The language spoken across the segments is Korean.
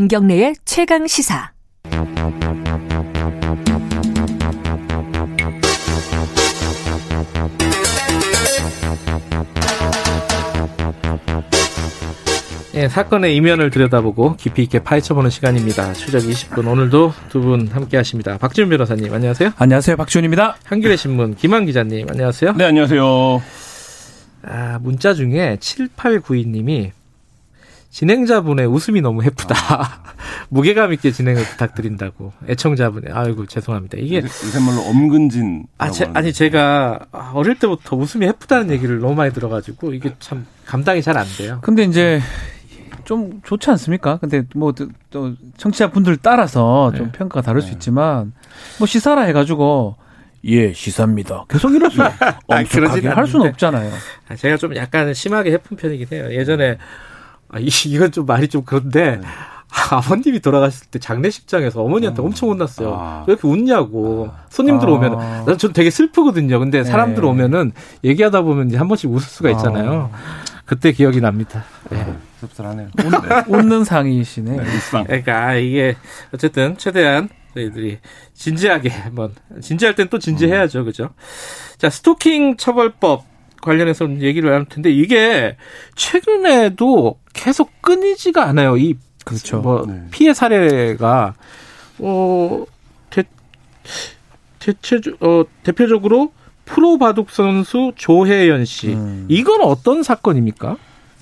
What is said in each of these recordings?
김경래의 최강 시사. 예, 사건의 이면을 들여다보고 깊이 있게 파헤쳐보는 시간입니다. 추적 20분 오늘도 두 분 함께 하십니다. 박지훈 변호사님 안녕하세요. 안녕하세요. 박지훈입니다. 한겨레 신문 김한 기자님 안녕하세요. 네, 안녕하세요. 아, 문자 중에 7892님이 진행자분의 웃음이 너무 예쁘다. 아. 무게감 있게 진행을 부탁드린다고. 애청자분의, 아이고, 죄송합니다. 이게. 요새 말로 엄근진. 아, 제, 아니, 제가 어릴 때부터 웃음이 예쁘다는 얘기를 너무 많이 들어가지고, 이게 참 감당이 잘 안 돼요. 근데 이제 좀 좋지 않습니까? 근데 뭐 또 청취자분들 따라서 좀 네. 평가가 다를 네. 수 있지만, 뭐 시사라 해가지고, 예, 시사입니다. 계속 이럴 수, 엄숙하게 할 수는 없잖아요. 아, 제가 좀 약간 심하게 해픈 편이긴 해요. 예전에, 아, 이, 이건 좀 말이 좀 그런데 네. 아버님이 돌아가실 때 장례식장에서 어머니한테 어. 엄청 혼났어요. 아. 왜 이렇게 웃냐고. 아. 손님들 아. 오면. 난전 되게 슬프거든요. 근데 네. 사람들 오면은 얘기하다 보면 이제 한 번씩 웃을 수가 있잖아요. 아. 그때 기억이 납니다. 네. 아, 씁쓸하네요. 웃 는 상이시네. 네, 그러니까 아, 이게 어쨌든 최대한 저희들이 진지하게 한번 진지할 땐 또 진지해야죠. 그죠? 자, 스토킹 처벌법 관련해서 얘기를 나눌 텐데 이게 최근에도 계속 끊이지가 않아요. 이 그렇죠. 뭐 네. 피해 사례가 어 대, 대체 어 대표적으로 프로 바둑 선수 조혜연 씨. 음. 이건 어떤 사건입니까?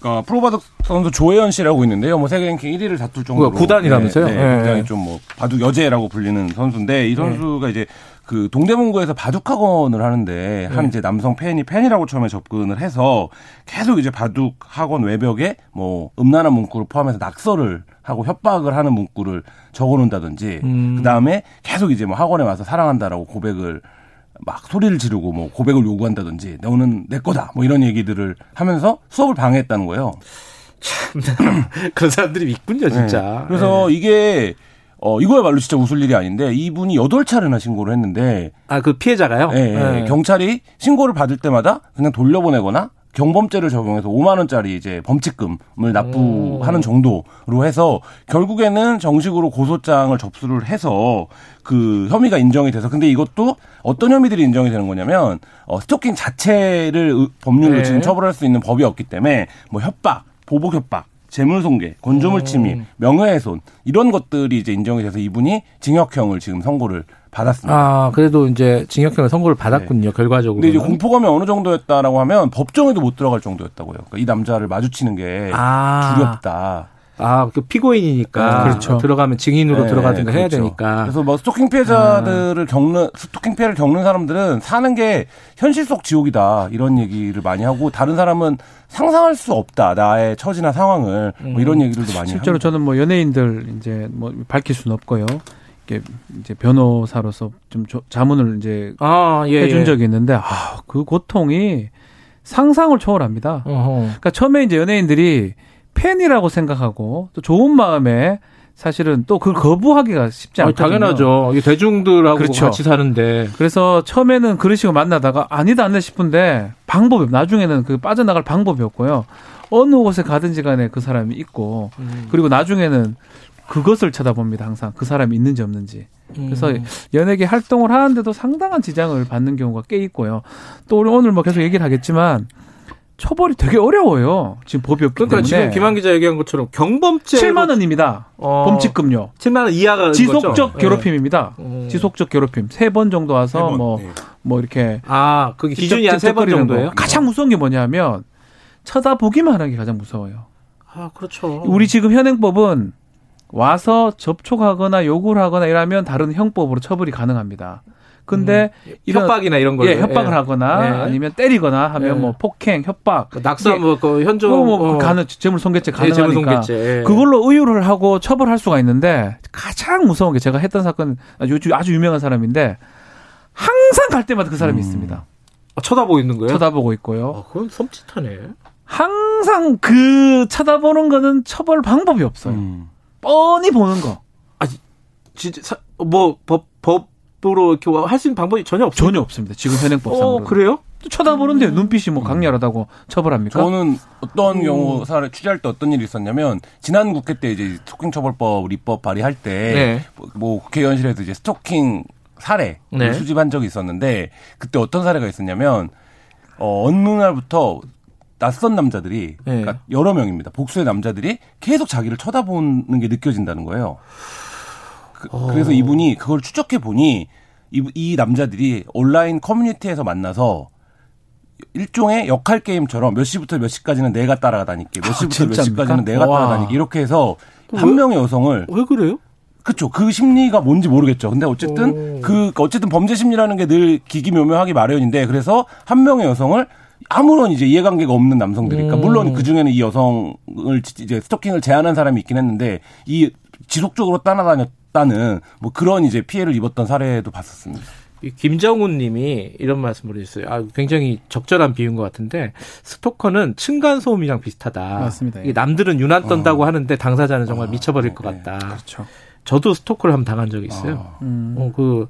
어, 프로바둑 선수 조혜연 씨라고 있는데요. 뭐 세계 랭킹 1위를 다툴 정도로 구단이라면서요? 네, 네, 굉장히 좀 뭐 바둑 여제라고 불리는 선수인데 이 선수가 네. 이제 그 동대문구에서 바둑 학원을 하는데 한 네. 이제 남성 팬이 팬이라고 처음에 접근을 해서 계속 이제 바둑 학원 외벽에 뭐 음란한 문구를 포함해서 낙서를 하고 협박을 하는 문구를 적어놓는다든지 음. 그 다음에 계속 이제 뭐 학원에 와서 사랑한다라고 고백을 막 소리를 지르고 뭐 고백을 요구한다든지 너는 내 거다 뭐 이런 얘기들을 하면서 수업을 방해했다는 거예요. 참 그런 사람들이 있군요 진짜. 네. 그래서 네. 이게 어, 이거야말로 진짜 웃을 일이 아닌데 이분이 여덟 차례나 신고를 했는데 아, 그 피해자가요? 네, 네. 경찰이 신고를 받을 때마다 그냥 돌려보내거나 경범죄를 적용해서 5만 원짜리 이제 범칙금을 납부하는 오. 정도로 해서 결국에는 정식으로 고소장을 접수를 해서 그 혐의가 인정이 돼서 근데 이것도 어떤 혐의들이 인정이 되는 거냐면 어 스토킹 자체를 법률로 네. 지금 처벌할 수 있는 법이 없기 때문에 뭐 협박, 보복 협박 재물손괴, 건조물 침입, 명예훼손 이런 것들이 이제 인정이 돼서 이분이 징역형을 지금 선고를 받았습니다. 아 그래도 이제 징역형을 선고를 받았군요. 네. 결과적으로. 근데 이제 공포감이 어느 정도였다라고 하면 법정에도 못 들어갈 정도였다고요. 그러니까 이 남자를 마주치는 게 아. 두렵다. 아, 그 피고인이니까. 아, 그렇죠. 들어가면 증인으로 네, 들어가든가 그렇죠. 해야 되니까. 그래서 뭐 스토킹 피해자들을 아. 겪는, 스토킹 피해를 겪는 사람들은 사는 게 현실 속 지옥이다. 이런 얘기를 많이 하고 다른 사람은 상상할 수 없다. 나의 처지나 상황을. 뭐 이런 음. 얘기들도 많이 실제로 합니다. 저는 뭐 연예인들 이제 뭐 밝힐 수는 없고요. 이게 이제 변호사로서 좀 자문을 이제 아, 예, 해준 예. 적이 있는데 아, 그 고통이 상상을 초월합니다. 어허. 그러니까 처음에 이제 연예인들이 팬이라고 생각하고 또 좋은 마음에 사실은 또 그걸 거부하기가 쉽지 않거든요. 당연하죠. 이게 대중들하고 그렇죠. 같이 사는데. 그래서 처음에는 그런 식으로 만나다가 아니다 안돼 싶은데 방법이 나중에는 그 빠져나갈 방법이 없고요. 어느 곳에 가든지 간에 그 사람이 있고 음. 그리고 나중에는 그것을 쳐다봅니다. 항상 그 사람이 있는지 없는지. 그래서 음. 연예계 활동을 하는데도 상당한 지장을 받는 경우가 꽤 있고요. 또 오늘 뭐 계속 얘기를 하겠지만 처벌이 되게 어려워요. 지금 법이 없기 그러니까 때문에. 지금 김한 기자 얘기한 것처럼 경범죄 7만 원입니다. 어. 범칙금요. 7만 원 이하가 지속적 거죠? 네. 괴롭힘입니다. 네. 지속적 괴롭힘 세 번 정도 와서 뭐뭐 네. 뭐 이렇게 아, 그게 기준이 한 세 번 정도예요? 가장 무서운 게 뭐냐면 쳐다보기만 하는 게 가장 무서워요. 아, 그렇죠. 우리 지금 현행법은 와서 접촉하거나 요구를 하거나 이러면 다른 형법으로 처벌이 가능합니다. 근데 음. 이런 협박이나 이런 걸 예, 협박을 예. 하거나 예. 아니면 때리거나 하면 예. 뭐 폭행, 협박, 그 낙서 뭐그 현종 뭐, 뭐 어. 가능 재물 손괴죄 예, 가능하니까 손괴죄. 예. 그걸로 의유를 하고 처벌할 수가 있는데 가장 무서운 게 제가 했던 사건 아주 아주 유명한 사람인데 항상 갈 때마다 그 사람이 음. 있습니다. 아, 쳐다보고 있는 거예요? 쳐다보고 있고요. 아, 그건 섬찟하네. 항상 그 쳐다보는 거는 처벌 방법이 없어요. 음. 뻔히 보는 거. 아, 진짜 뭐 법 법, 으로 이렇게 할 수 있는 방법이 전혀 없어요. 전혀 없습니다. 지금 현행법상으로. 어, 그래요? 쳐다보는데 눈빛이 뭐 강렬하다고 처벌합니까? 저는 어떤 경우 사례 취재할 때 어떤 일이 있었냐면 지난 국회 때 이제 스토킹 처벌법 입법 발의할 때 네. 뭐 국회의원실에서 이제 스토킹 사례 네. 수집한 적이 있었는데 그때 어떤 사례가 있었냐면 어 어느 날부터 낯선 남자들이 네. 그러니까 여러 명입니다. 복수의 남자들이 계속 자기를 쳐다보는 게 느껴진다는 거예요. 그, 어. 래서 이분이 그걸 추적해 보니 이, 이 남자들이 온라인 커뮤니티에서 만나서 일종의 역할 게임처럼 몇 시부터 몇 시까지는 내가 따라다닐게, 몇 아, 시부터 몇 진짜입니까? 시까지는 내가 와. 따라다닐게 이렇게 해서 왜? 한 명의 여성을 왜 그래요? 그쵸. 그 심리가 뭔지 모르겠죠. 근데 어쨌든 오. 그 어쨌든 범죄 심리라는 게 늘 기기묘묘하기 마련인데 그래서 한 명의 여성을 아무런 이제 이해관계가 없는 남성들이 그러니까 음. 물론 그 중에는 이 여성을 이제 스토킹을 제한한 사람이 있긴 했는데 이 지속적으로 따라다녔 다는 뭐 그런 이제 피해를 입었던 사례도 봤었습니다. 이 김정훈 님이 이런 말씀을 해주셨어요. 아, 굉장히 적절한 비유인 것 같은데, 스토커는 층간소음이랑 비슷하다. 맞습니다. 예. 이 남들은 유난 떤다고 하는데 당사자는 정말 미쳐버릴 것 네. 같다. 그렇죠. 저도 스토커를 한번 당한 적이 있어요. 음. 어, 그,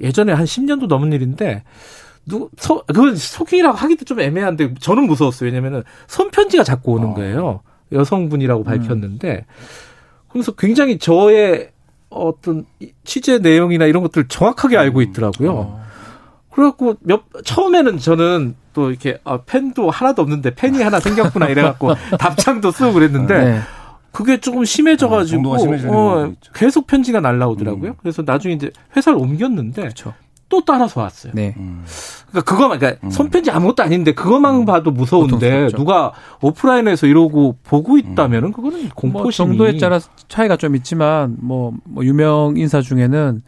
예전에 한 10년도 넘은 일인데, 누, 소, 그건 스토킹이라고 하기도 좀 애매한데, 저는 무서웠어요. 왜냐면은, 손편지가 자꾸 오는 어. 거예요. 여성분이라고 밝혔는데, 그래서 굉장히 저의 어떤 이 취재 내용이나 이런 것들 을 정확하게 알고 있더라고요. 어. 그래갖고 몇 처음에는 저는 또 이렇게 아, 펜도 하나도 없는데 펜이 하나 생겼구나 이래갖고 답장도 쓰고 그랬는데 네. 그게 조금 어, 심해져가지고 어, 있죠. 계속 편지가 날라오더라고요. 음. 그래서 나중에 이제 회사를 옮겼는데 그렇죠. 또 따라서 왔어요. 네. 음. 그러니까 그거만 그러니까 음. 손편지 아무것도 아닌데 그것만 봐도 무서운데. 누가 오프라인에서 이러고 보고 있다면은 그거는 뭐 공포심이 정도에 따라 차이가 좀 있지만 뭐, 뭐 유명 인사 중에는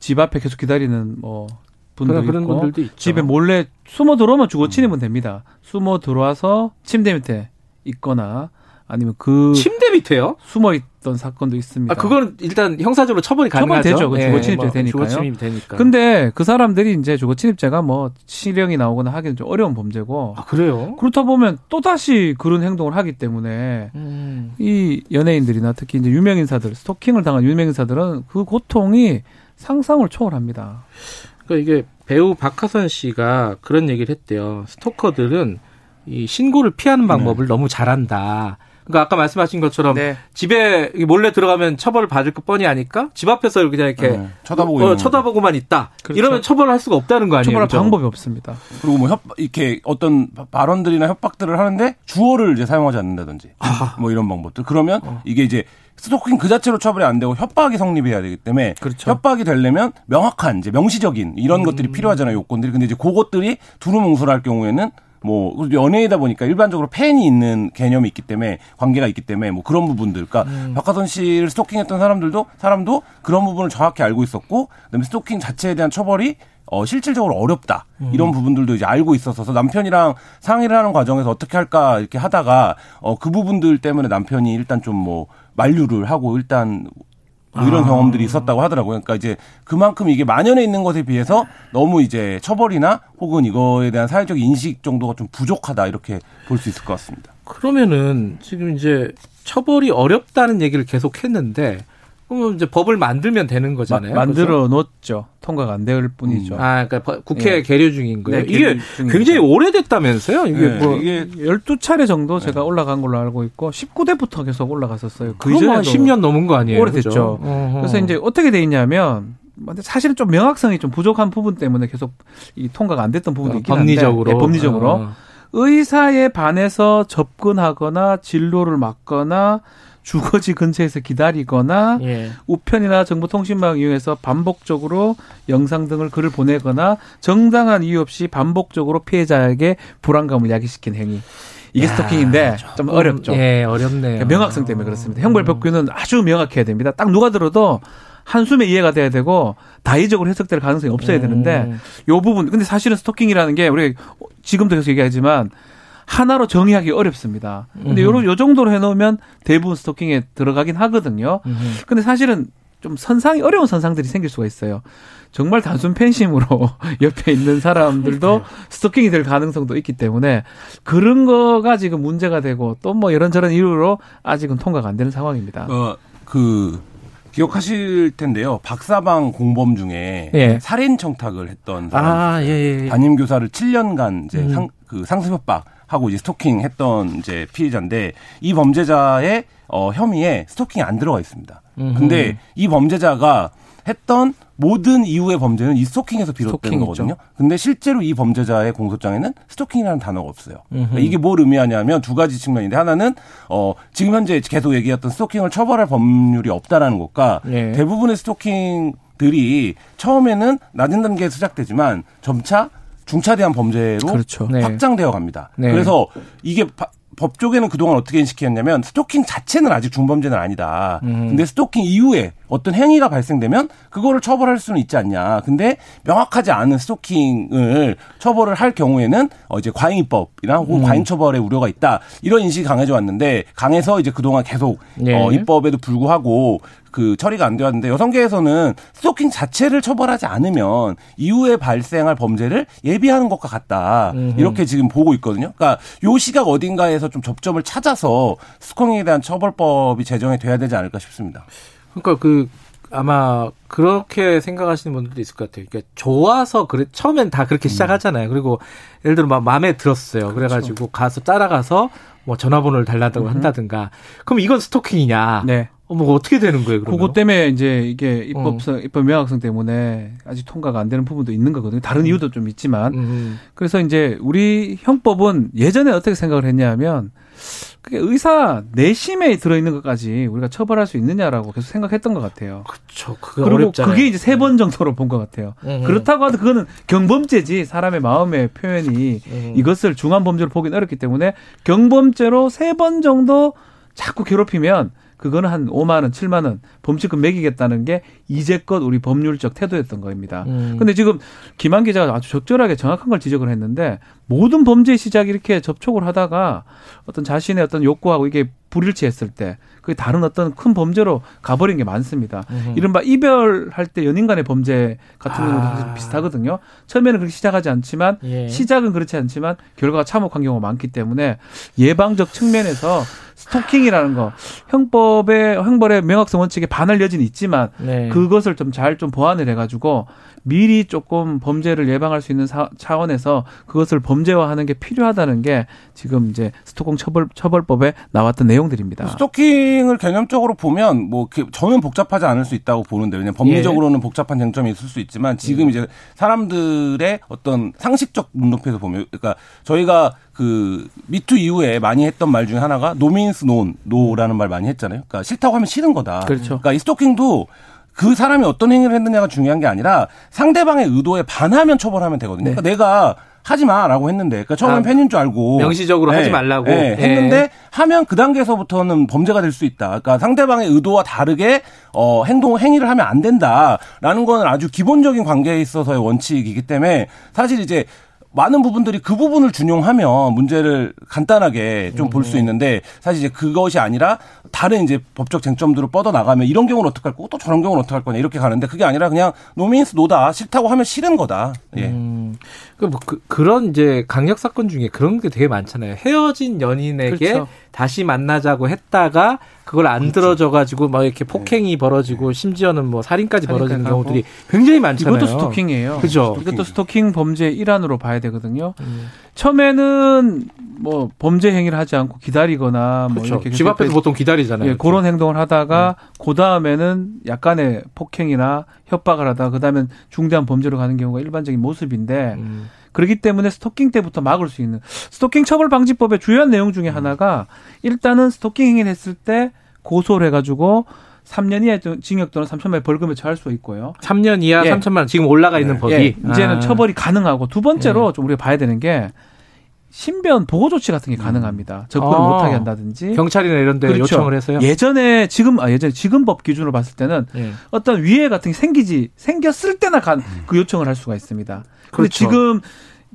집 앞에 계속 기다리는 뭐 분도 그런, 그런 있고 분들도 있죠. 집에 몰래 숨어 들어오면 주고 치면 됩니다. 숨어 들어와서 침대 밑에 있거나 아니면 그 침대 밑에요? 숨어 있던 사건도 있습니다. 아 그거는 일단 형사적으로 처벌이 가능하죠. 처벌 되죠. 그 주거 침입죄 뭐 되니까요. 주거 침입 되니까. 근데 그 사람들이 이제 주거 침입죄가 뭐 실형이 나오거나 하기는 좀 어려운 범죄고 아 그래요? 그렇다 보면 또 다시 그런 행동을 하기 때문에 음. 이 연예인들이나 특히 이제 유명 인사들 스토킹을 당한 유명 인사들은 그 고통이 상상을 초월합니다. 그러니까 이게 배우 박하선 씨가 그런 얘기를 했대요. 스토커들은 이 신고를 피하는 방법을 너무 잘한다. 그러니까 아까 말씀하신 것처럼 네. 집에 몰래 들어가면 처벌을 받을 거 뻔히 아니까 집 앞에서 그냥 이렇게 네, 쳐다보고 어. 쳐다보고만 있다. 그렇죠. 이러면 처벌을 할 수가 없다는 거 아니에요? 처벌할 그죠? 방법이 없습니다. 그리고 뭐 협, 이렇게 어떤 발언들이나 협박들을 하는데 주어를 이제 사용하지 않는다든지 뭐 이런 방법들. 그러면 이게 이제 스토킹 그 자체로 처벌이 안 되고 협박이 성립해야 되기 때문에 그렇죠. 협박이 되려면 명확한 이제 명시적인 이런 것들이 필요하잖아요 요건들이. 근데 이제 그것들이 두루뭉술할 경우에는 뭐 연예이다 보니까 일반적으로 팬이 있는 개념이 있기 때문에 관계가 있기 때문에 뭐 그런 부분들. 그러니까 박하선 씨를 스토킹했던 사람들도 사람도 그런 부분을 정확히 알고 있었고 그다음에 스토킹 자체에 대한 처벌이 어, 실질적으로 어렵다. 이런 부분들도 이제 알고 있었어서 남편이랑 상의를 하는 과정에서 어떻게 할까 이렇게 하다가 어, 그 부분들 때문에 남편이 일단 좀 뭐 만류를 하고 일단 뭐 이런 아. 경험들이 있었다고 하더라고요. 그러니까 이제 그만큼 이게 만연해 있는 것에 비해서 너무 이제 처벌이나 혹은 이거에 대한 사회적 인식 정도가 좀 부족하다 이렇게 볼 수 있을 것 같습니다. 그러면은 지금 이제 처벌이 어렵다는 얘기를 계속 했는데 그러면 이제 법을 만들면 되는 거잖아요. 마-? 만들어 놓죠. 통과가 안 될 뿐이죠. 아, 그러니까 버- 국회 예. 계류 중인 거예요. 네, 이게 중이죠. 굉장히 오래됐다면서요? 이게 네, 뭐 이게 12차례 정도 제가 올라간 걸로 알고 있고 19대부터 계속 올라갔었어요. 그 그럼 한 이전에도 10년 넘은 거 아니에요? 오래됐죠. 그죠? 어허. 그래서 이제 어떻게 돼 있냐면 근데 사실은 좀 명확성이 좀 부족한 부분 때문에 계속 이 통과가 안 됐던 부분도 어, 있긴 한데 법리적으로 네, 법리적으로 어. 의사에 반해서 접근하거나 진로를 막거나 주거지 근처에서 기다리거나 예. 우편이나 정보통신망 이용해서 반복적으로 영상 등을 글을 보내거나 정당한 이유 없이 반복적으로 피해자에게 불안감을 야기시킨 행위. 이게 야, 스토킹인데 좀 어렵죠. 예, 어렵네요. 그러니까 명확성 때문에 그렇습니다. 형벌 법규는 아주 명확해야 됩니다. 딱 누가 들어도 한숨에 이해가 돼야 되고 다의적으로 해석될 가능성이 없어야 음. 되는데 요 부분 근데 사실은 스토킹이라는 게 우리 지금도 계속 얘기하지만 하나로 정의하기 어렵습니다. 근데 요런 요 정도로 해놓으면 대부분 스토킹에 들어가긴 하거든요. 음흠. 근데 사실은 좀 선상이 어려운 선상들이 생길 수가 있어요. 정말 단순 팬심으로 옆에 있는 사람들도 스토킹이 될 가능성도 있기 때문에 그런 거가 지금 문제가 되고 또 뭐 이런저런 이유로 아직은 통과가 안 되는 상황입니다. 어, 그 기억하실 텐데요. 박사방 공범 중에 예. 살인 청탁을 했던 사람 아, 예, 예. 예. 담임 교사를 7년간 이제 음. 상, 그 상습 협박 하고 이제 스토킹 했던 이제 피해자인데 이 범죄자의 어, 혐의에 스토킹이 안 들어가 있습니다. 음흠. 근데 이 범죄자가 했던 모든 이후의 범죄는 이 스토킹에서 비롯되는 스토킹이죠. 거거든요. 근데 실제로 이 범죄자의 공소장에는 스토킹이라는 단어가 없어요. 그러니까. 이게 뭘 의미하냐면 두 가지 측면인데 하나는 어 지금 현재 계속 얘기했던 스토킹을 처벌할 법률이 없다라는 것과 예. 대부분의 스토킹 들이 처음에는 낮은 단계에서 시작되지만 점차 중차대한 범죄로 그렇죠. 네. 확장되어 갑니다. 네. 그래서 이게 바- 법 쪽에는 그동안 어떻게 인식했냐면 스토킹 자체는 아직 중범죄는 아니다. 음. 근데 스토킹 이후에 어떤 행위가 발생되면 그거를 처벌할 수는 있지 않냐. 근데 명확하지 않은 스토킹을 처벌을 할 경우에는 어 이제 과잉입법이나 혹은 음. 과잉처벌의 우려가 있다. 이런 인식이 강해져 왔는데 강해서 이제 그동안 계속 예. 어 입법에도 불구하고 그 처리가 안 되었는데 여성계에서는 스토킹 자체를 처벌하지 않으면 이후에 발생할 범죄를 예비하는 것과 같다. 음흠. 이렇게 지금 보고 있거든요. 그러니까 요 시각 어딘가에서 좀 접점을 찾아서 스토킹에 대한 처벌법이 제정이 돼야 되지 않을까 싶습니다. 그러니까 그 아마 그렇게 생각하시는 분들도 있을 것 같아요. 그러니까 좋아서 그래 처음엔 다 그렇게 시작하잖아요. 그리고 예를 들어 막 마음에 들었어요. 그래가지고 가서 따라가서 뭐 전화번호를 달라고 한다든가. 그럼 이건 스토킹이냐? 네. 어, 뭐 어떻게 되는 거예요? 그러면? 그것 때문에 이제 이게 입법성, 입법 명확성 때문에 아직 통과가 안 되는 부분도 있는 거거든요. 다른 이유도 좀 있지만. 음. 그래서 이제 우리 형법은 예전에 어떻게 생각을 했냐면 그게 의사 내심에 들어있는 것까지 우리가 처벌할 수 있느냐라고 계속 생각했던 것 같아요. 그게 그리고 어렵잖아요. 그게 이제 세 번 정도로 본 것 같아요. 음. 그렇다고 하도 그거는 경범죄지 사람의 마음의 표현이 음. 이것을 중한 범죄로 보기는 어렵기 때문에 경범죄로 세 번 정도 자꾸 괴롭히면 그거는 한 5만 원, 7만 원 범칙금 매기겠다는 게 이제껏 우리 법률적 태도였던 겁니다. 음. 근데 지금 김한 기자가 아주 적절하게 정확한 걸 지적을 했는데 모든 범죄의 시작이 이렇게 접촉을 하다가 어떤 자신의 어떤 욕구하고 이게 불일치했을 때 그게 다른 어떤 큰 범죄로 가버린 게 많습니다. 음흠. 이른바 이별할 때 연인 간의 범죄 같은 경우도 아. 비슷하거든요. 처음에는 그렇게 시작하지 않지만 예. 시작은 그렇지 않지만 결과가 참혹한 경우가 많기 때문에 예방적 측면에서 스토킹이라는 거 형법의 형벌의 명확성 원칙에 반할 여지는 있지만 네. 그것을 좀잘좀 보완을 해가지고 미리 조금 범죄를 예방할 수 있는 사- 차원에서 그것을 범죄화하는 게 필요하다는 게 지금 이제 스토킹 처벌 처벌법에 나왔던 내용들입니다. 스토킹을 개념적으로 보면 뭐 그- 저는 복잡하지 않을 수 있다고 보는데 왜냐면 법리적으로는 복잡한 쟁점이 있을 수 있지만 지금 이제 사람들의 어떤 상식적 눈높이에서 보면 그러니까 저희가 그 미투 이후에 많이 했던 말 중에 하나가 no means no라는 말 많이 했잖아요. 그러니까 싫다고 하면 싫은 거다. 그렇죠. 그러니까 이 스토킹도 그 사람이 어떤 행위를 했느냐가 중요한 게 아니라 상대방의 의도에 반하면 처벌하면 되거든요. 그러니까 내가 하지 마라고 했는데, 그러니까 처음엔 아, 팬인 줄 알고 명시적으로 하지 말라고. 예, 예. 했는데 하면 그 단계에서부터는 범죄가 될 수 있다. 그러니까 상대방의 의도와 다르게 어 행동 행위를 하면 안 된다라는 건 아주 기본적인 관계에 있어서의 원칙이기 때문에 사실 이제 많은 부분들이 그 부분을 준용하면 문제를 간단하게 좀 볼 수 있는데 사실 이제 그것이 아니라 다른 이제 법적 쟁점들을 뻗어 나가면 이런 경우는 어떡할 거고 또 저런 경우는 어떡할 거냐 이렇게 가는데 그게 아니라 그냥 No means no다 싫다고 하면 싫은 거다. 예. 음, 그, 뭐, 그, 그런 이제 강력 사건 중에 그런 게 되게 많잖아요. 헤어진 연인에게 그렇죠. 다시 만나자고 했다가 그걸 안 들어줘가지고 막 이렇게 폭행이 벌어지고 심지어는 뭐 살인까지 벌어지는 경우들이 굉장히 많잖아요. 이것도 스토킹이에요. 그죠. 이것도 스토킹 범죄의 일환으로 봐야 되거든요. 음. 처음에는 뭐 범죄 행위를 하지 않고 기다리거나 뭐 그렇죠. 이렇게 집 앞에서 보통 기다리잖아요. 예, 그런 행동을 하다가 그 다음에는 약간의 폭행이나 협박을 하다가 그 다음엔 중대한 범죄로 가는 경우가 일반적인 모습인데 음. 그렇기 때문에 스토킹 때부터 막을 수 있는 스토킹 처벌 방지법의 주요한 내용 중에 하나가 일단은 스토킹 행위를 했을 때 고소를 해가지고 3년 이하 징역 또는 3천만 원 벌금에 처할 수 있고요. 3년 이하 예. 3천만 원 지금 올라가 있는 법이 예, 이제는 아. 처벌이 가능하고 두 번째로 좀 우리가 봐야 되는 게 신변 보호 조치 같은 게 가능합니다. 접근을 아. 못하게 한다든지. 경찰이나 이런 데 그렇죠. 요청을 해서요. 예전에 지금 아 예전 지금 법 기준으로 봤을 때는 예. 어떤 위해 같은 게 생기지 생겼을 때나 간 그 요청을 할 수가 있습니다. 근데 그렇죠. 지금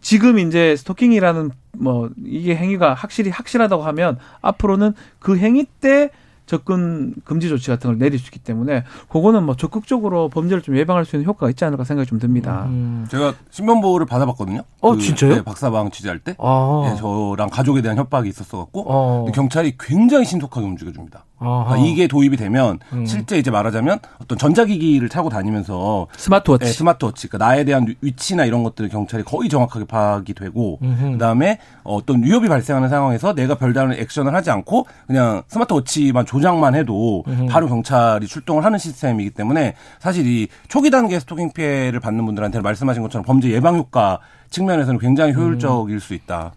지금 이제 스토킹이라는 뭐 이게 행위가 확실히 확실하다고 하면 앞으로는 그 행위 때 접근 금지 조치 같은 걸 내릴 수 있기 때문에 그거는 뭐 적극적으로 범죄를 좀 예방할 수 있는 효과가 있지 않을까 생각이 좀 듭니다. 음. 제가 신변 보호를 받아봤거든요. 어, 그, 진짜요? 네, 박사방 취재할 때. 아. 예, 저랑 가족에 대한 협박이 있었어 갖고 어. 경찰이 굉장히 신속하게 움직여줍니다. 아, 이게 도입이 되면 음. 실제 이제 말하자면 어떤 전자기기를 차고 다니면서 스마트워치. 네, 스마트워치, 그러니까 나에 대한 위- 위치나 이런 것들을 경찰이 거의 정확하게 파악이 되고, 음흠. 그다음에 어떤 위협이 발생하는 상황에서 내가 별다른 액션을 하지 않고 그냥 스마트워치만 조작만 해도 바로 경찰이 출동을 하는 시스템이기 때문에 사실 이 초기 단계 스토킹 피해를 받는 분들한테 말씀하신 것처럼 범죄 예방 효과 측면에서는 굉장히 음. 효율적일 수 있다.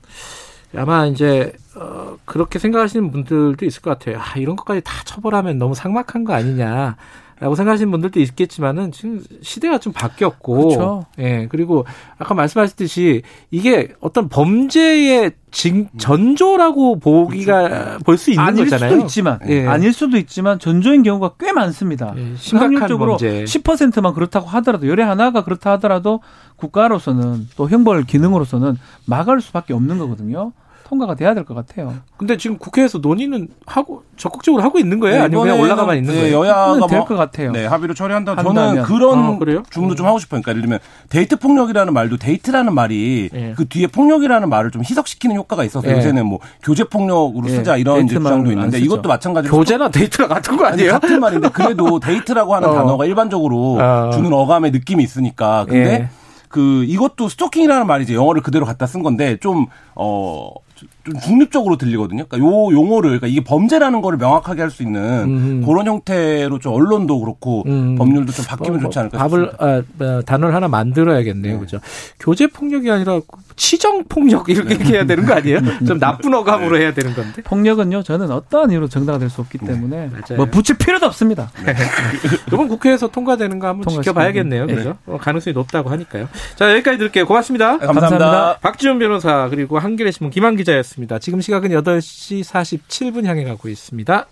아마 이제 어, 그렇게 생각하시는 분들도 있을 것 같아요. 아, 이런 것까지 다 처벌하면 너무 삭막한 거 아니냐 라고 생각하시는 분들도 있겠지만은 지금 시대가 좀 바뀌었고, 그렇죠. 예 그리고 아까 말씀하셨듯이 이게 어떤 범죄의 징, 전조라고 보기가 볼수 있는 아닐 거잖아요. 수도 있지만 예. 아닐 수도 있지만 전조인 경우가 꽤 많습니다. 예, 범죄. 10%만 그렇다고 하더라도 열의 하나가 그렇다 하더라도 국가로서는 또 형벌 기능으로서는 막을 수밖에 없는 거거든요. 통과가 돼야 될 것 같아요. 근데 지금 국회에서 논의는 하고 적극적으로 하고 있는 거예요? 아니면 그냥 올라가만 있는 네, 거예요? 여야가 될뭐것 같아요. 네, 합의로 처리한다. 저는. 그런 아? 주문도 좀 하고 싶어요. 그러니까 예를 들면 데이트 폭력이라는 말도 데이트라는 말이 예. 그 뒤에 폭력이라는 말을 좀 희석시키는 효과가 있어서 예. 요새는 뭐 교제 폭력으로 예, 쓰자 이런 주장도 있는데. 이것도 마찬가지로 교제나 데이트랑 같은 거 아니, 아니에요? 같은 말인데 그래도 데이트라고 하는 어. 단어가 일반적으로 어. 주는 어감의 느낌이 있으니까 근데 예. 그 이것도 스토킹이라는 말이 이제 영어를 그대로 갖다 쓴 건데 좀 어 좀 중립적으로 들리거든요. 그러니까 요 용어를 그러니까 이게 범죄라는 거를 명확하게 할 수 있는 음. 그런 형태로 좀 언론도 그렇고 음. 법률도 좀 바뀌면 좋지 않을까 밥을 싶습니다. 아, 아, 단어를 하나 만들어야겠네요, 그죠? 교제 폭력이 아니라 치정 폭력 이렇게 해야 되는 거 아니에요? 좀 나쁜 어감으로 해야 되는 건데. 폭력은요, 저는 어떠한 이유로 정당화 될 수 없기 때문에 맞아요. 뭐 붙일 필요도 없습니다. 이번 국회에서 통과되는 거 한번 지켜봐야겠네요, 네. 그죠? 어, 가능성이 높다고 하니까요. 자 여기까지 들을게요. 고맙습니다. 네, 감사합니다. 감사합니다. 박지원 변호사 그리고 한겨레 신문 김한 기자였습니다. 지금 시각은 8시 47분 향해 가고 있습니다.